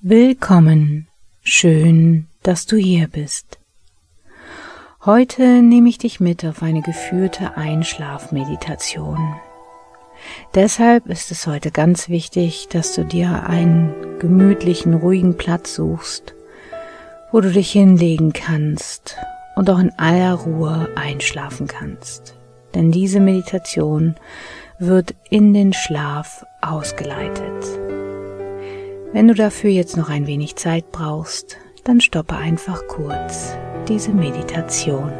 Willkommen, schön, dass du hier bist. Heute nehme ich dich mit auf eine geführte Einschlafmeditation. Deshalb ist es heute ganz wichtig, dass du dir einen gemütlichen, ruhigen Platz suchst, wo du dich hinlegen kannst und auch in aller Ruhe einschlafen kannst. Denn diese Meditation wird in den Schlaf ausgeleitet. Wenn du dafür jetzt noch ein wenig Zeit brauchst, dann stoppe einfach kurz diese Meditation.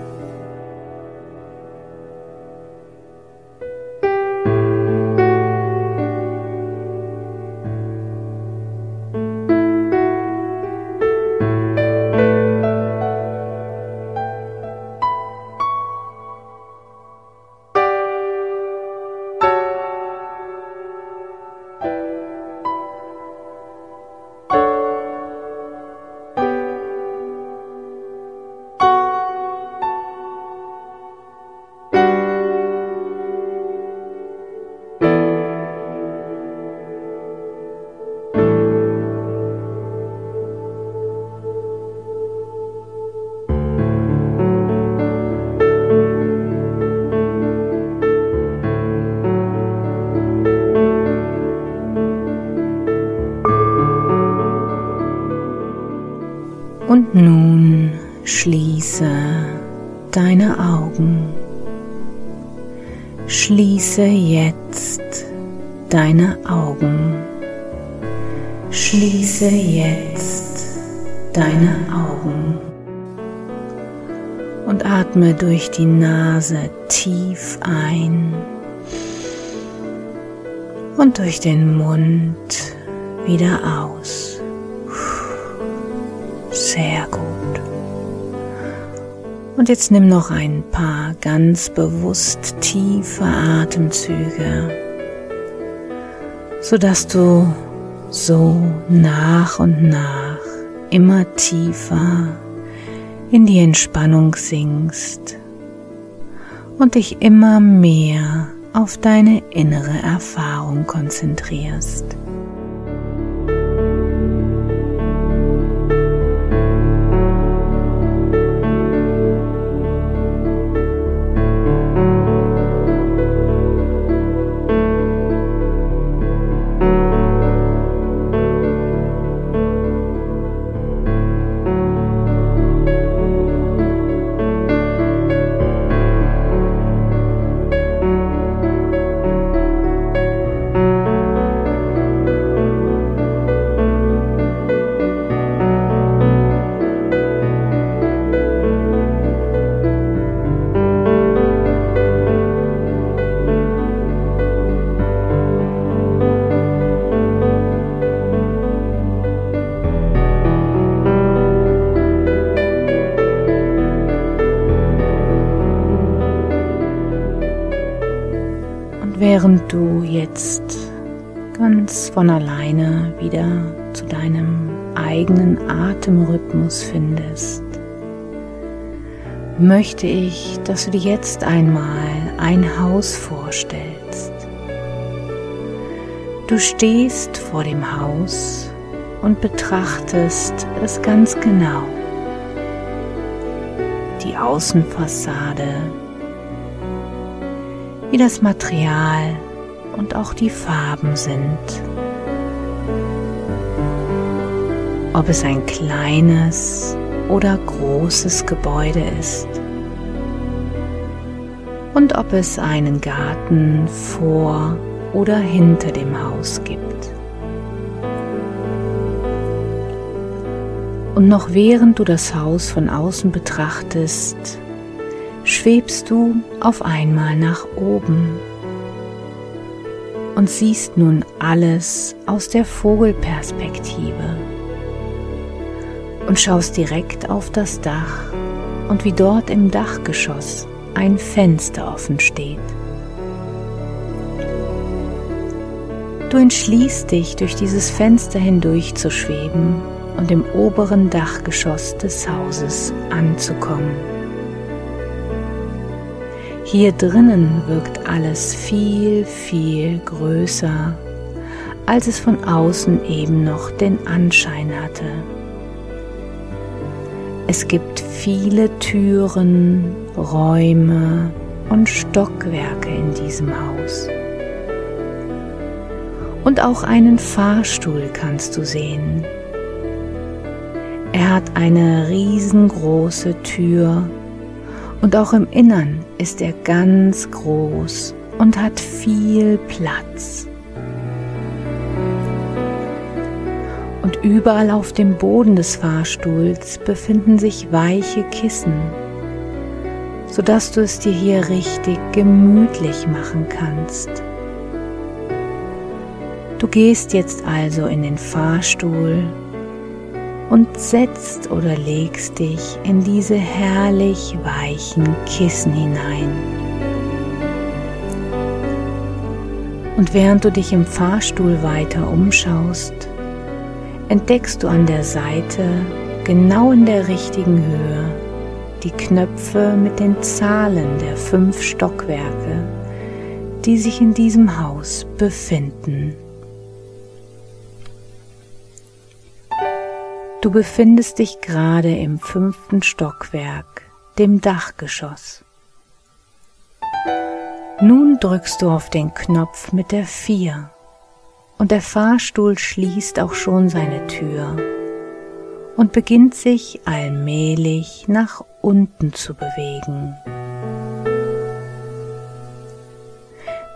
Schließe jetzt deine Augen. Und atme durch die Nase tief ein und durch den Mund wieder aus. Sehr gut. Und jetzt nimm noch ein paar ganz bewusst tiefe Atemzüge, sodass du so nach und nach immer tiefer in die Entspannung sinkst und dich immer mehr auf deine innere Erfahrung konzentrierst. Atemrhythmus findest, möchte ich, dass du dir jetzt einmal ein Haus vorstellst. Du stehst vor dem Haus und betrachtest es ganz genau. Die Außenfassade wie das Material und auch die Farben sind. Ob es ein kleines oder großes Gebäude ist. Und ob es einen Garten vor oder hinter dem Haus gibt. Und noch während du das Haus von außen betrachtest, schwebst du auf einmal nach oben und siehst nun alles aus der Vogelperspektive und schaust direkt auf das Dach und wie dort im Dachgeschoss ein Fenster offen steht. Du entschließt dich, durch dieses Fenster hindurch zu schweben und im oberen Dachgeschoss des Hauses anzukommen. Hier drinnen wirkt alles viel, viel größer, als es von außen eben noch den Anschein hatte. Es gibt viele Türen, Räume und Stockwerke in diesem Haus. Und auch einen Fahrstuhl kannst du sehen. Er hat eine riesengroße Tür und auch im Innern ist er ganz groß und hat viel Platz. Und überall auf dem Boden des Fahrstuhls befinden sich weiche Kissen, sodass du es dir hier richtig gemütlich machen kannst. Du gehst jetzt also in den Fahrstuhl und setzt oder legst dich in diese herrlich weichen Kissen hinein. Und während du dich im Fahrstuhl weiter umschaust, entdeckst du an der Seite, genau in der richtigen Höhe, die Knöpfe mit den Zahlen der fünf Stockwerke, die sich in diesem Haus befinden. Du befindest dich gerade im fünften Stockwerk, dem Dachgeschoss. Nun drückst du auf den Knopf mit der 4 und der Fahrstuhl schließt auch schon seine Tür und beginnt sich allmählich nach unten zu bewegen.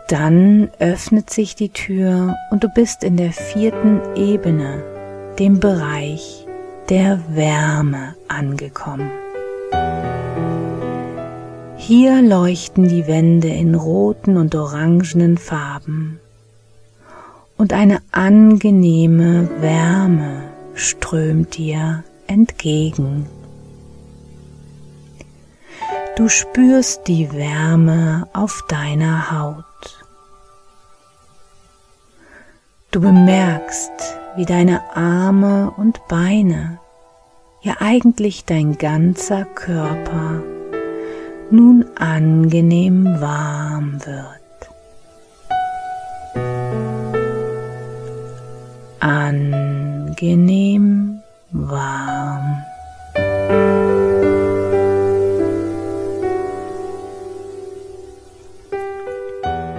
Dann öffnet sich die Tür und du bist in der vierten Ebene, dem Bereich der Wärme angekommen. Hier leuchten die Wände in roten und orangenen Farben und eine angenehme Wärme strömt dir entgegen. Du spürst die Wärme auf deiner Haut. Du bemerkst, wie deine Arme und Beine, ja eigentlich dein ganzer Körper nun angenehm warm wird. Angenehm warm.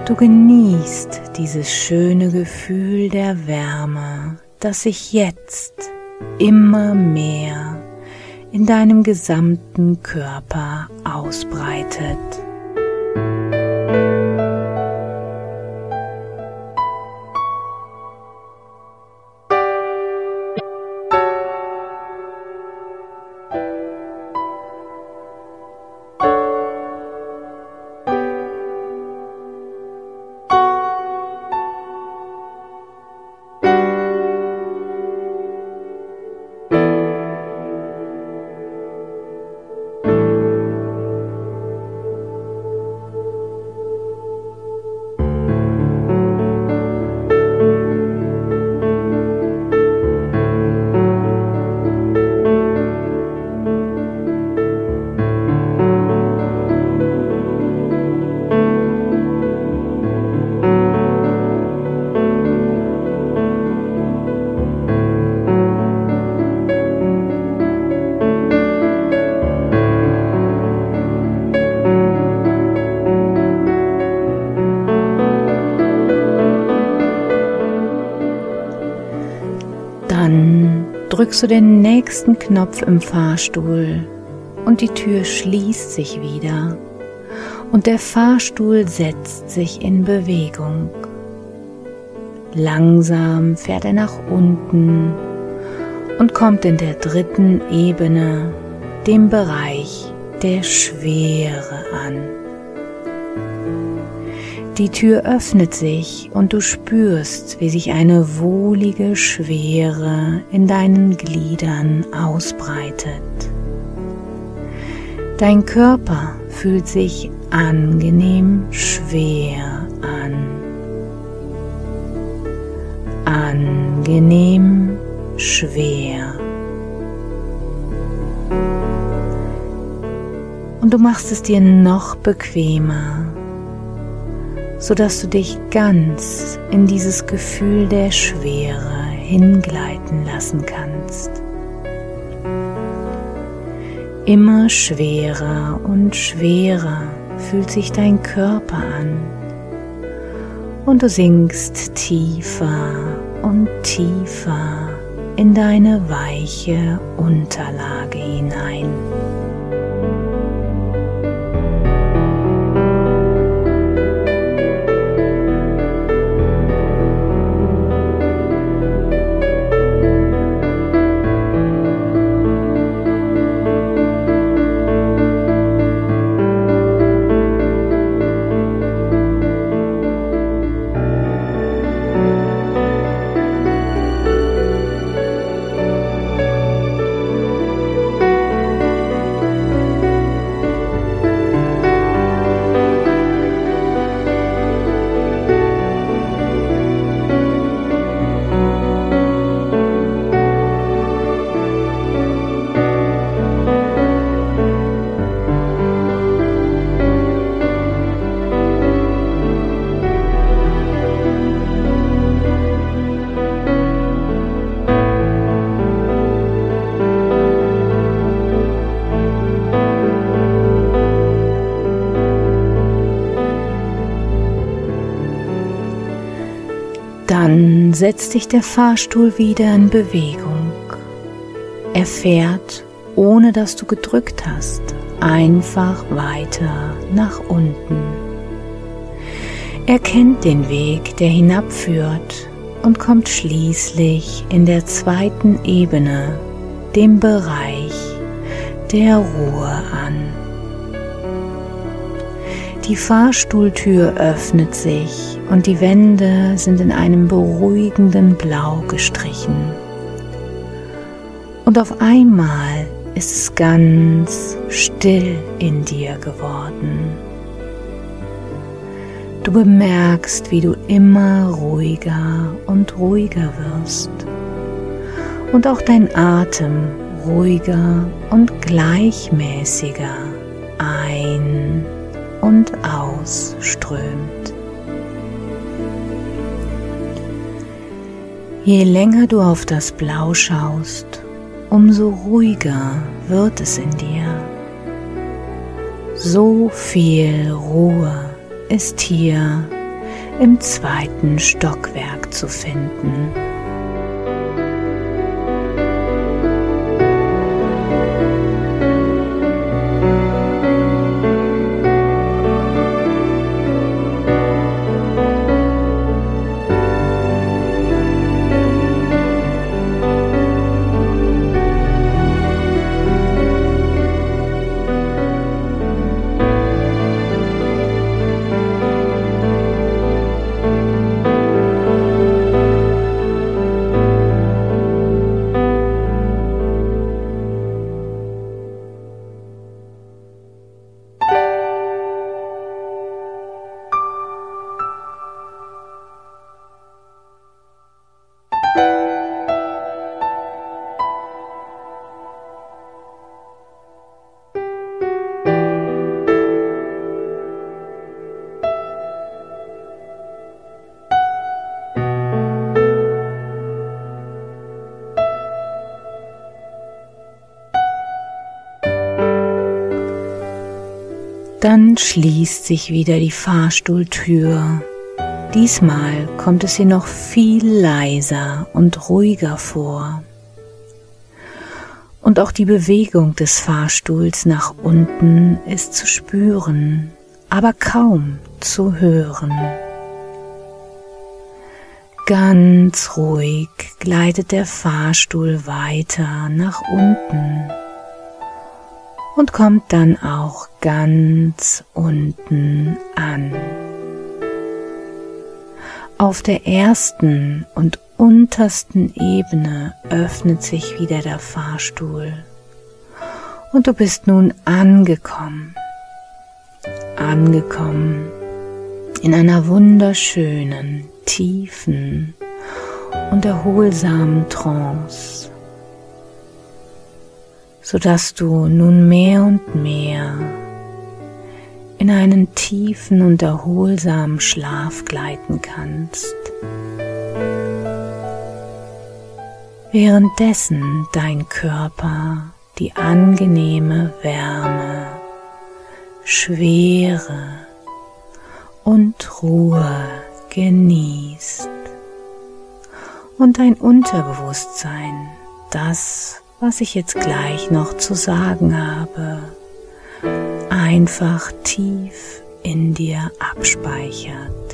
Du genießt dieses schöne Gefühl der Wärme, das sich jetzt immer mehr in deinem gesamten Körper ausbreitet. Drückst du den nächsten Knopf im Fahrstuhl und die Tür schließt sich wieder und der Fahrstuhl setzt sich in Bewegung. Langsam fährt er nach unten und kommt in der dritten Ebene, dem Bereich der Schwere an. Die Tür öffnet sich und du spürst, wie sich eine wohlige Schwere in deinen Gliedern ausbreitet. Dein Körper fühlt sich angenehm schwer an. Angenehm schwer. Und du machst es dir noch bequemer, sodass du dich ganz in dieses Gefühl der Schwere hingleiten lassen kannst. Immer schwerer und schwerer fühlt sich dein Körper an und du sinkst tiefer und tiefer in deine weiche Unterlage hinein. Setzt sich der Fahrstuhl wieder in Bewegung. Er fährt, ohne dass du gedrückt hast, einfach weiter nach unten. Er kennt den Weg, der hinabführt und kommt schließlich in der zweiten Ebene, dem Bereich der Ruhe an. Die Fahrstuhltür öffnet sich und die Wände sind in einem beruhigenden Blau gestrichen. Und auf einmal ist es ganz still in dir geworden. Du bemerkst, wie du immer ruhiger und ruhiger wirst. Und auch dein Atem ruhiger und gleichmäßiger ein und ausströmt. Je länger du auf das Blau schaust, umso ruhiger wird es in dir. So viel Ruhe ist hier im zweiten Stockwerk zu finden. Schließt sich wieder die Fahrstuhltür. Diesmal kommt es ihr noch viel leiser und ruhiger vor. Und auch die Bewegung des Fahrstuhls nach unten ist zu spüren, aber kaum zu hören. Ganz ruhig gleitet der Fahrstuhl weiter nach unten und kommt dann auch ganz unten an. Auf der ersten und untersten Ebene öffnet sich wieder der Fahrstuhl. Und du bist nun angekommen, angekommen in einer wunderschönen, tiefen und erholsamen Trance sodass du nun mehr und mehr in einen tiefen und erholsamen Schlaf gleiten kannst. Währenddessen dein Körper die angenehme Wärme, Schwere und Ruhe genießt und dein Unterbewusstsein das, was ich jetzt gleich noch zu sagen habe, einfach tief in dir abspeichert.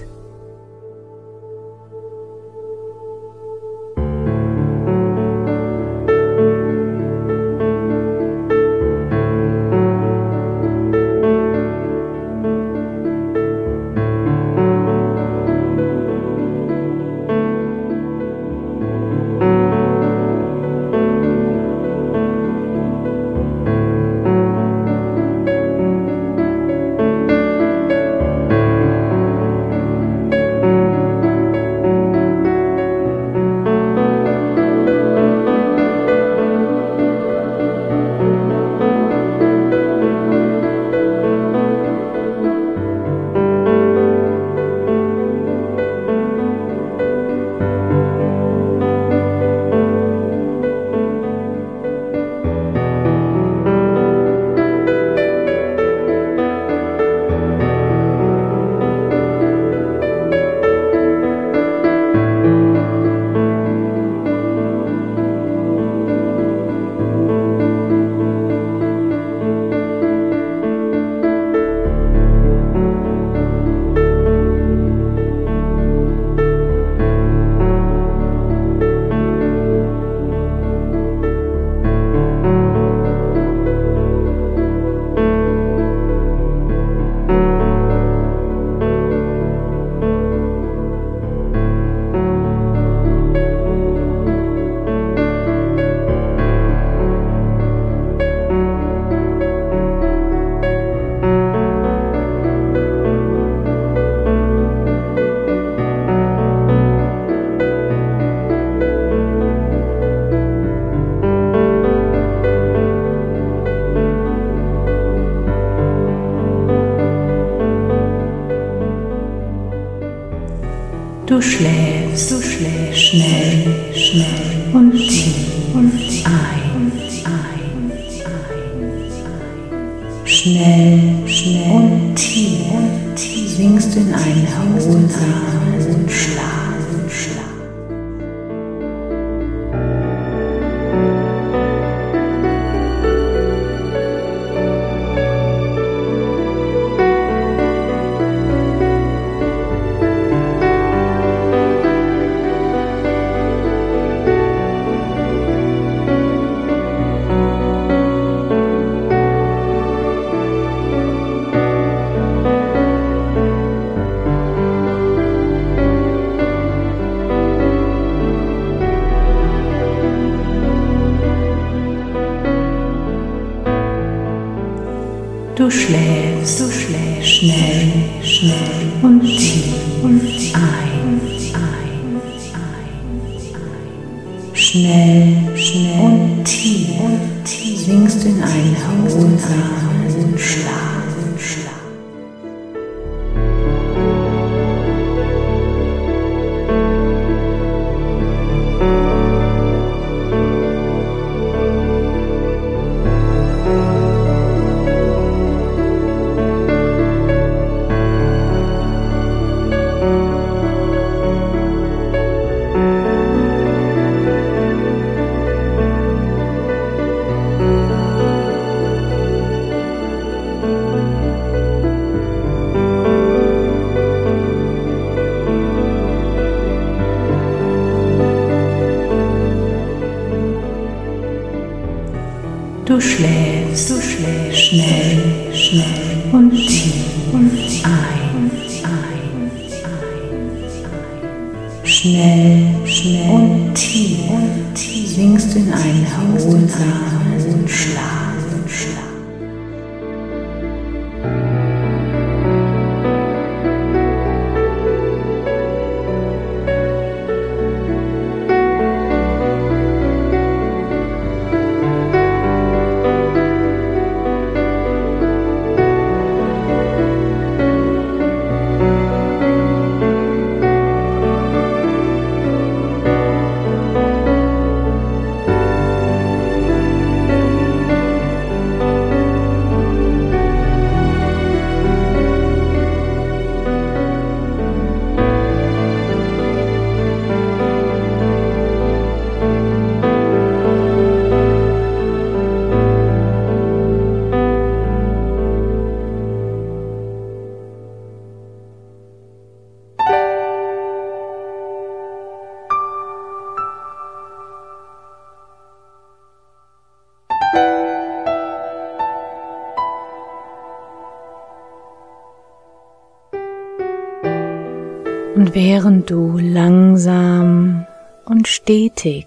Und während du langsam und stetig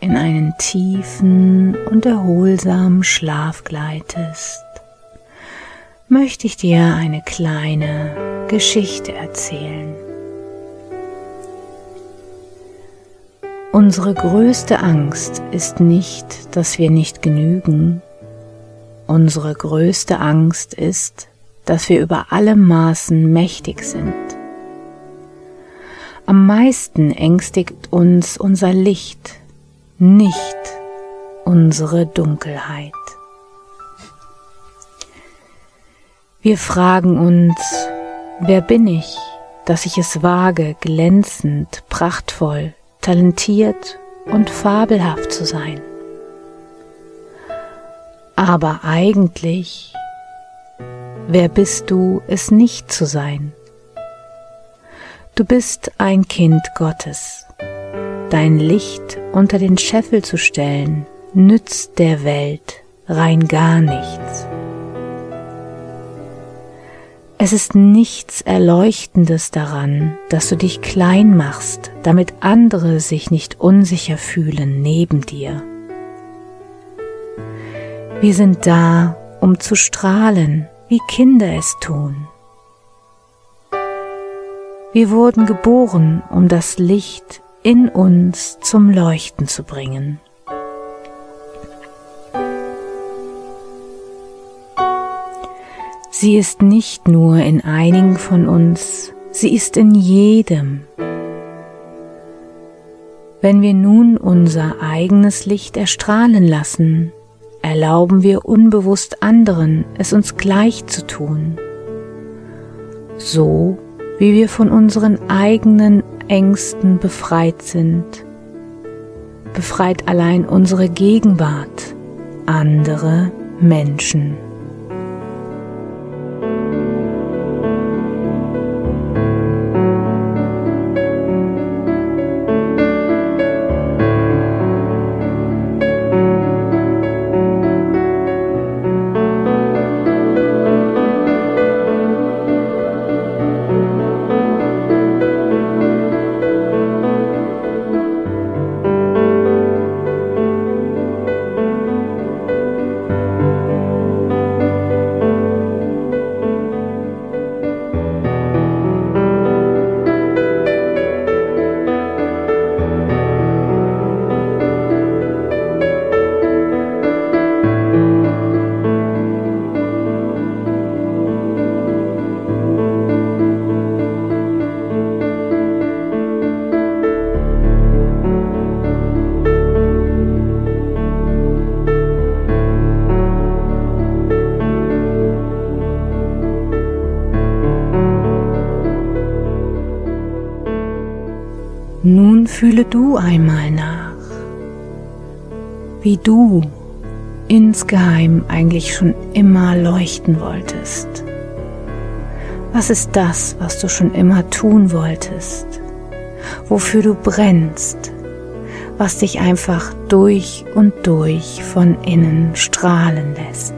in einen tiefen und erholsamen Schlaf gleitest, möchte ich dir eine kleine Geschichte erzählen. Unsere größte Angst ist nicht, dass wir nicht genügen. Unsere größte Angst ist, dass wir über alle Maßen mächtig sind. Am meisten ängstigt uns unser Licht, nicht unsere Dunkelheit. Wir fragen uns, wer bin ich, dass ich es wage, glänzend, prachtvoll, talentiert und fabelhaft zu sein. Aber eigentlich, wer bist du, es nicht zu sein? Du bist ein Kind Gottes. Dein Licht unter den Scheffel zu stellen, nützt der Welt rein gar nichts. Es ist nichts Erleuchtendes daran, dass du dich klein machst, damit andere sich nicht unsicher fühlen neben dir. Wir sind da, um zu strahlen, wie Kinder es tun. Wir wurden geboren, um das Licht in uns zum Leuchten zu bringen. Sie ist nicht nur in einigen von uns, sie ist in jedem. Wenn wir nun unser eigenes Licht erstrahlen lassen, erlauben wir unbewusst anderen, es uns gleich zu tun. So wie wir von unseren eigenen Ängsten befreit sind, befreit allein unsere Gegenwart andere Menschen. Einmal nach, wie du insgeheim eigentlich schon immer leuchten wolltest. Was ist das, was du schon immer tun wolltest? Wofür du brennst? Was dich einfach durch und durch von innen strahlen lässt?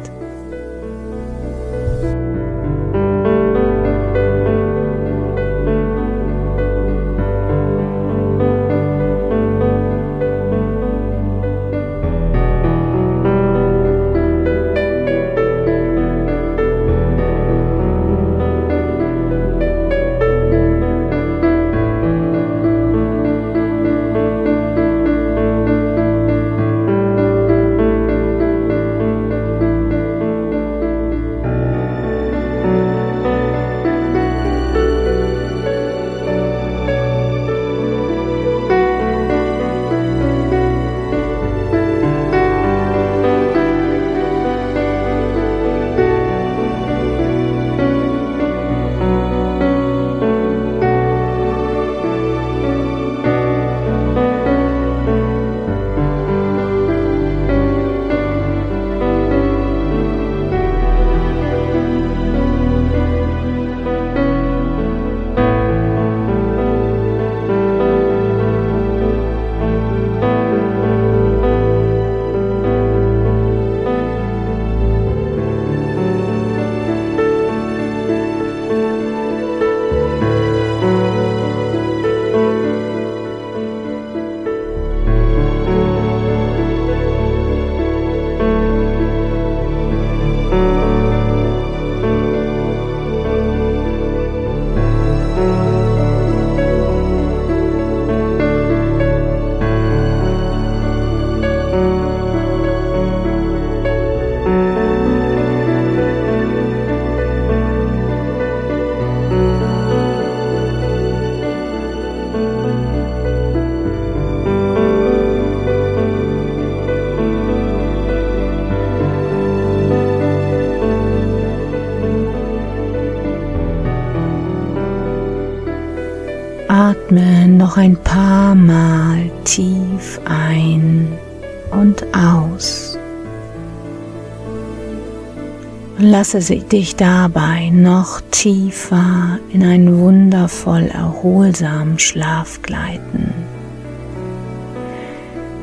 Lasse dich dabei noch tiefer in einen wundervoll erholsamen Schlaf gleiten.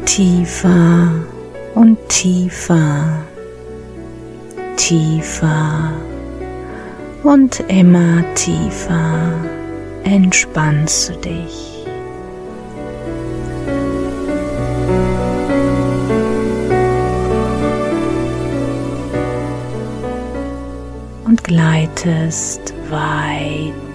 Tiefer und tiefer, tiefer und immer tiefer entspannst du dich. Gleitest weit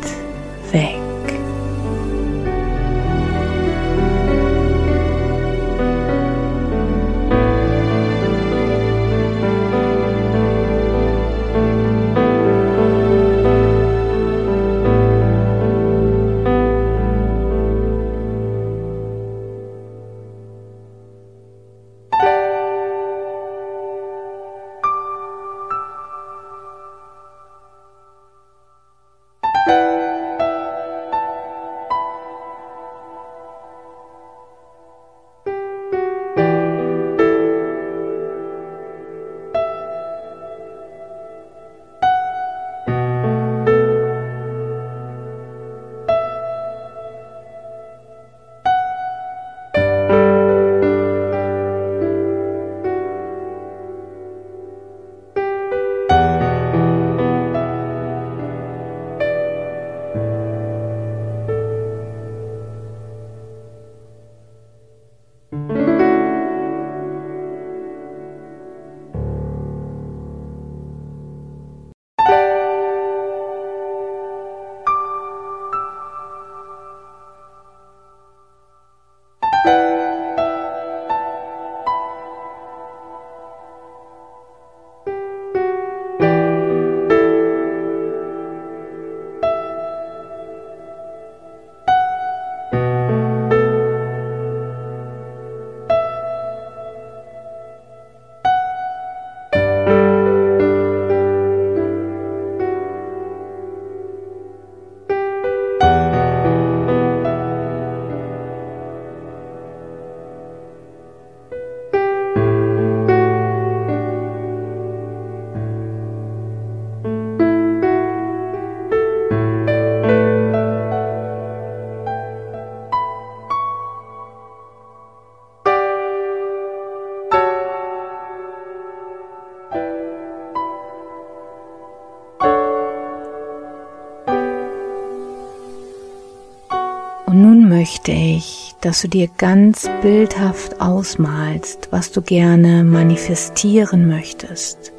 möchte ich, dass du dir ganz bildhaft ausmalst, was du gerne manifestieren möchtest,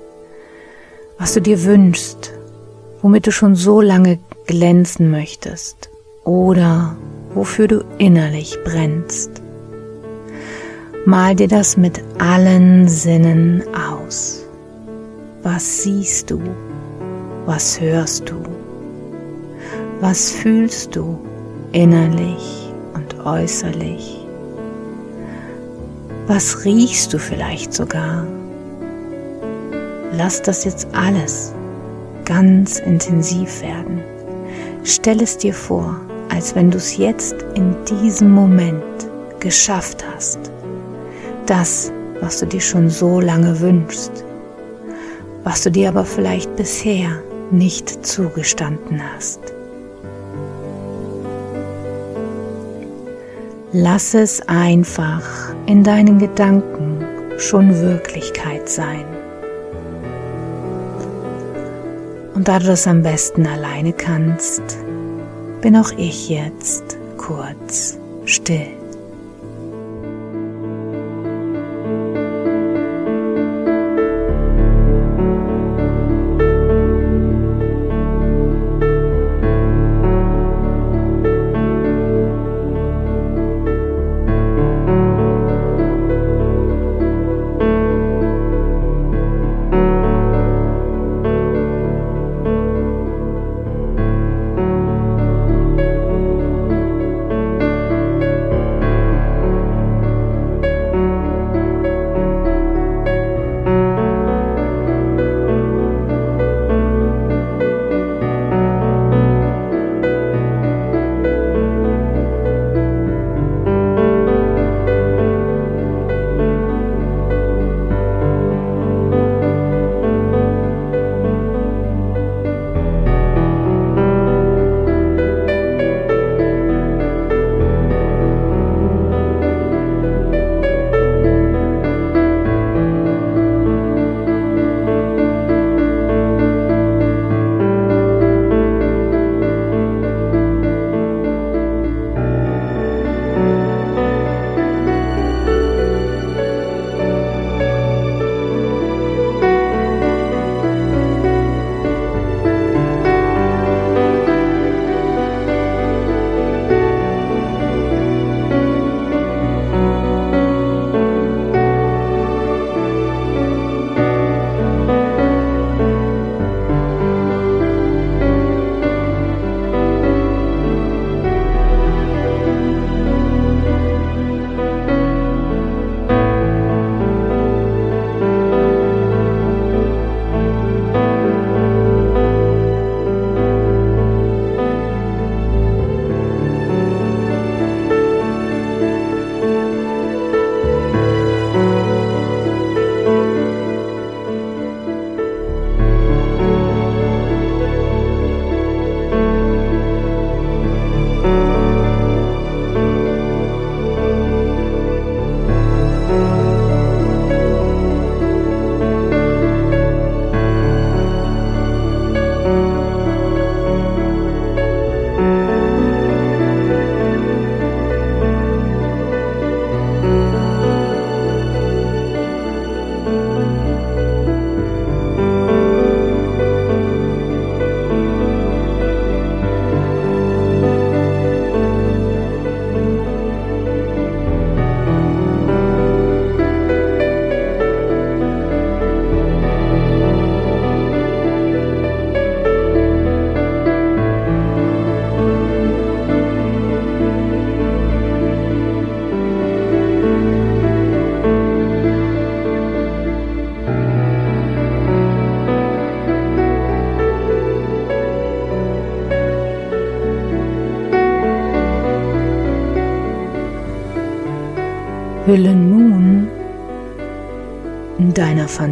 was du dir wünschst, womit du schon so lange glänzen möchtest oder wofür du innerlich brennst. Mal dir das mit allen Sinnen aus. Was siehst du? Was hörst du? Was fühlst du innerlich? Äußerlich? Was riechst du vielleicht sogar? Lass das jetzt alles ganz intensiv werden. Stell es dir vor, als wenn du es jetzt in diesem Moment geschafft hast. Das, was du dir schon so lange wünschst, was du dir aber vielleicht bisher nicht zugestanden hast. Lass es einfach in deinen Gedanken schon Wirklichkeit sein. Und da du das am besten alleine kannst, bin auch ich jetzt kurz still.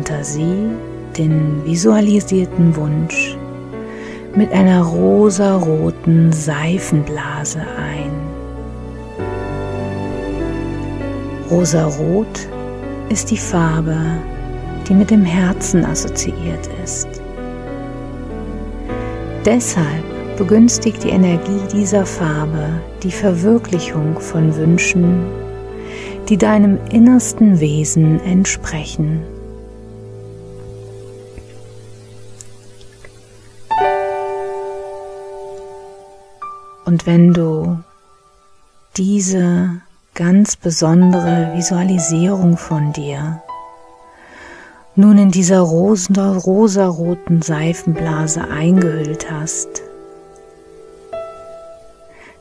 Fantasie den visualisierten Wunsch mit einer rosaroten Seifenblase ein. Rosarot ist die Farbe, die mit dem Herzen assoziiert ist. Deshalb begünstigt die Energie dieser Farbe die Verwirklichung von Wünschen, die deinem innersten Wesen entsprechen. Wenn du diese ganz besondere Visualisierung von dir nun in dieser rosaroten Seifenblase eingehüllt hast,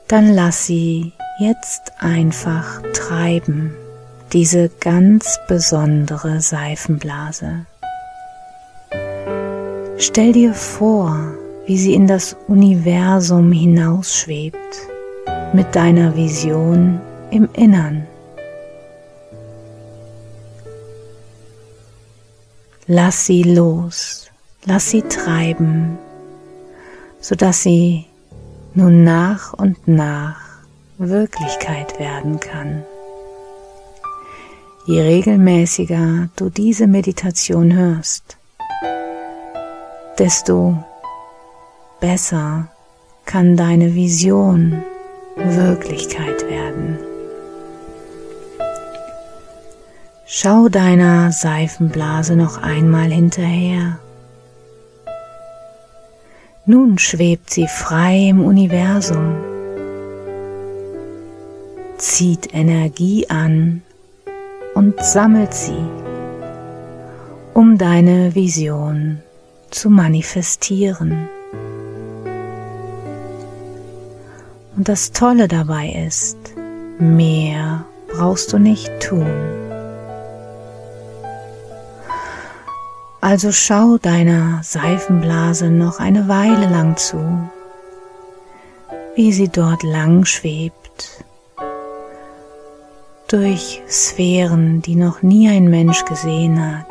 dann lass sie jetzt einfach treiben, diese ganz besondere Seifenblase. Stell dir vor, wie sie in das Universum hinausschwebt mit deiner Vision im Innern. Lass sie los, lass sie treiben, sodass sie nun nach und nach Wirklichkeit werden kann. Je regelmäßiger du diese Meditation hörst, desto besser kann deine Vision Wirklichkeit werden. Schau deiner Seifenblase noch einmal hinterher. Nun schwebt sie frei im Universum, zieht Energie an und sammelt sie, um deine Vision zu manifestieren. Und das Tolle dabei ist, mehr brauchst du nicht tun. Also schau deiner Seifenblase noch eine Weile lang zu, wie sie dort lang schwebt, durch Sphären, die noch nie ein Mensch gesehen hat.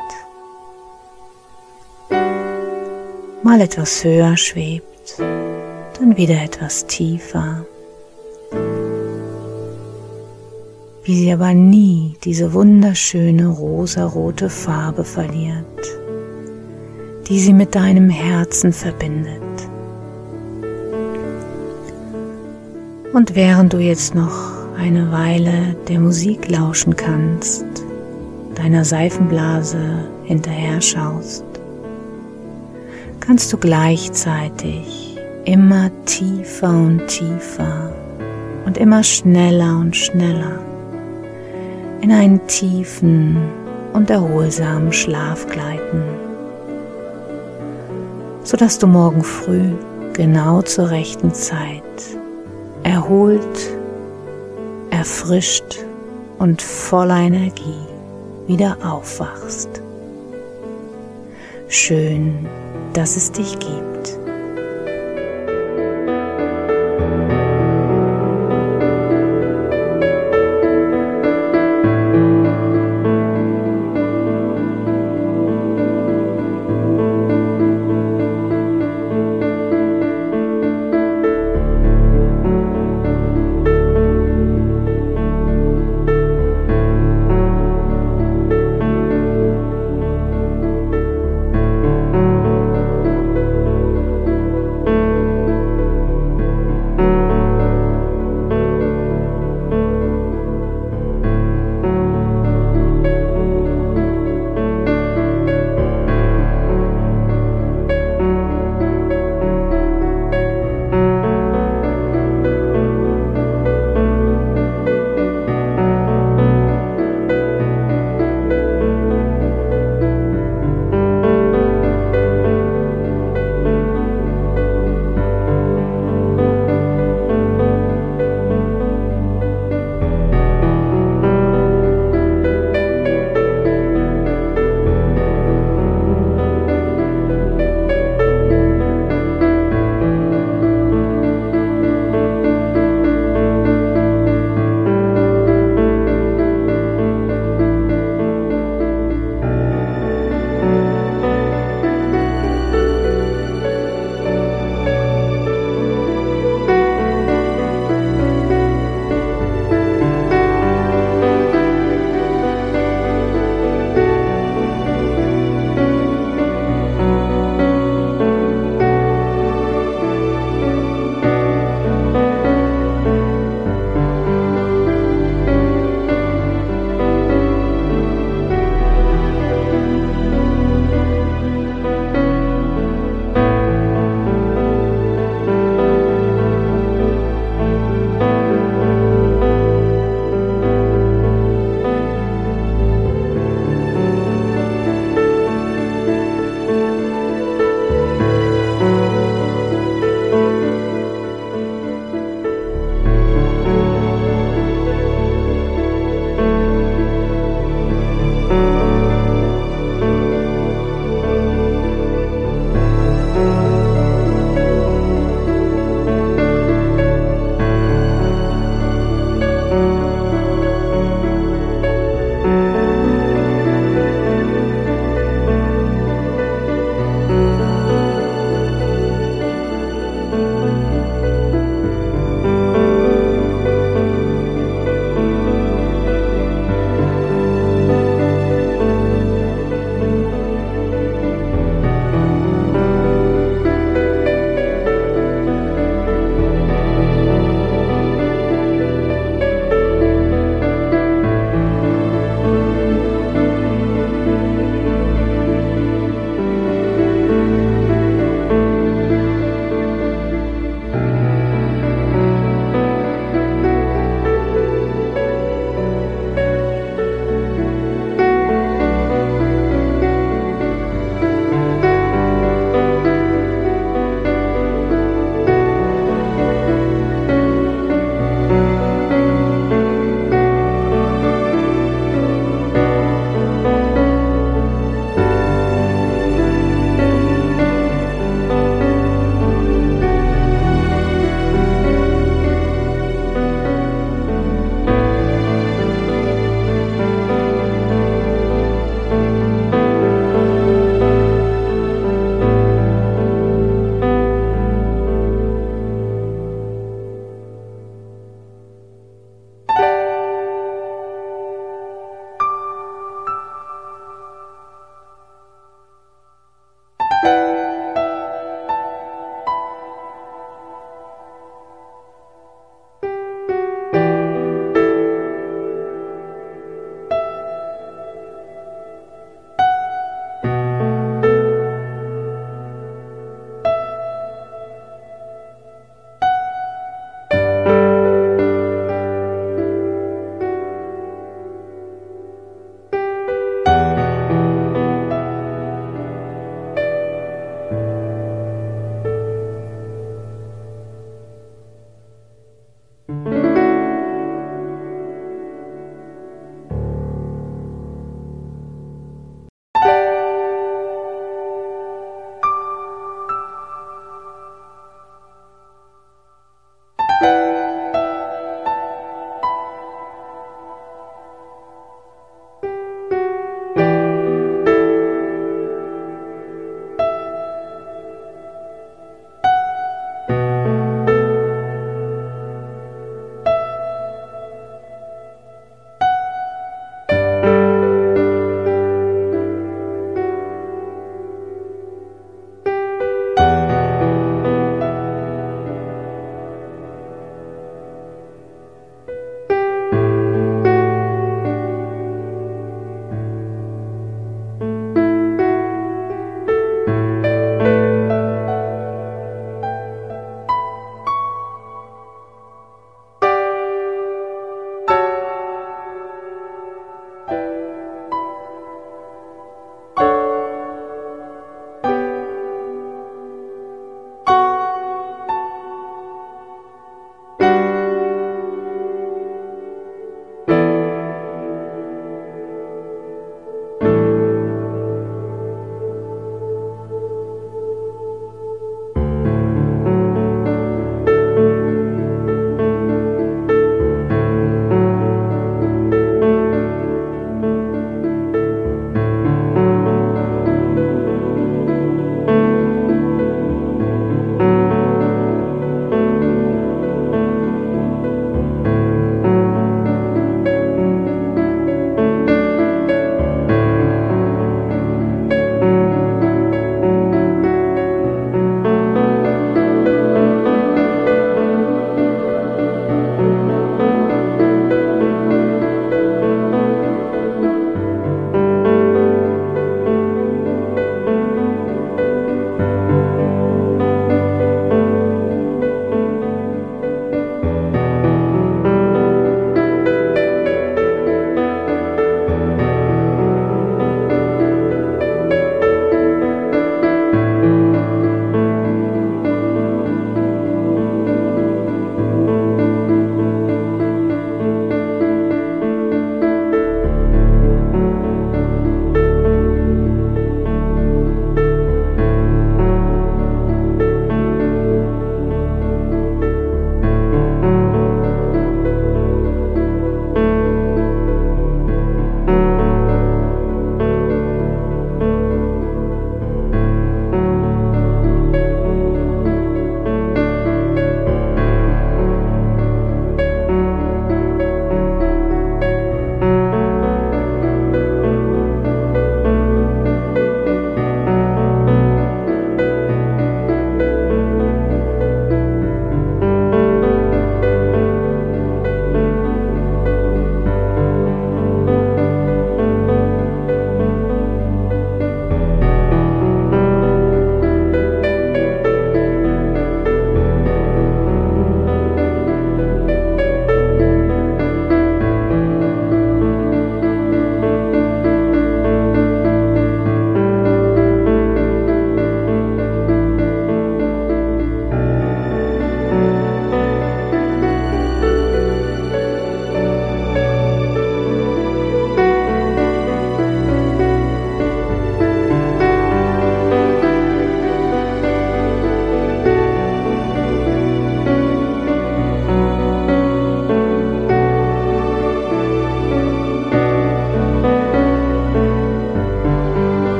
Mal etwas höher schwebt, dann wieder etwas tiefer. Wie sie aber nie diese wunderschöne rosarote Farbe verliert die sie mit deinem Herzen verbindet. Und während du jetzt noch eine Weile der Musik lauschen kannst, deiner Seifenblase hinterher schaust, kannst du gleichzeitig immer tiefer und tiefer und immer schneller und schneller in einen tiefen und erholsamen Schlaf gleiten sodass du morgen früh genau zur rechten Zeit erholt, erfrischt und voller Energie wieder aufwachst. Schön, dass es dich gibt.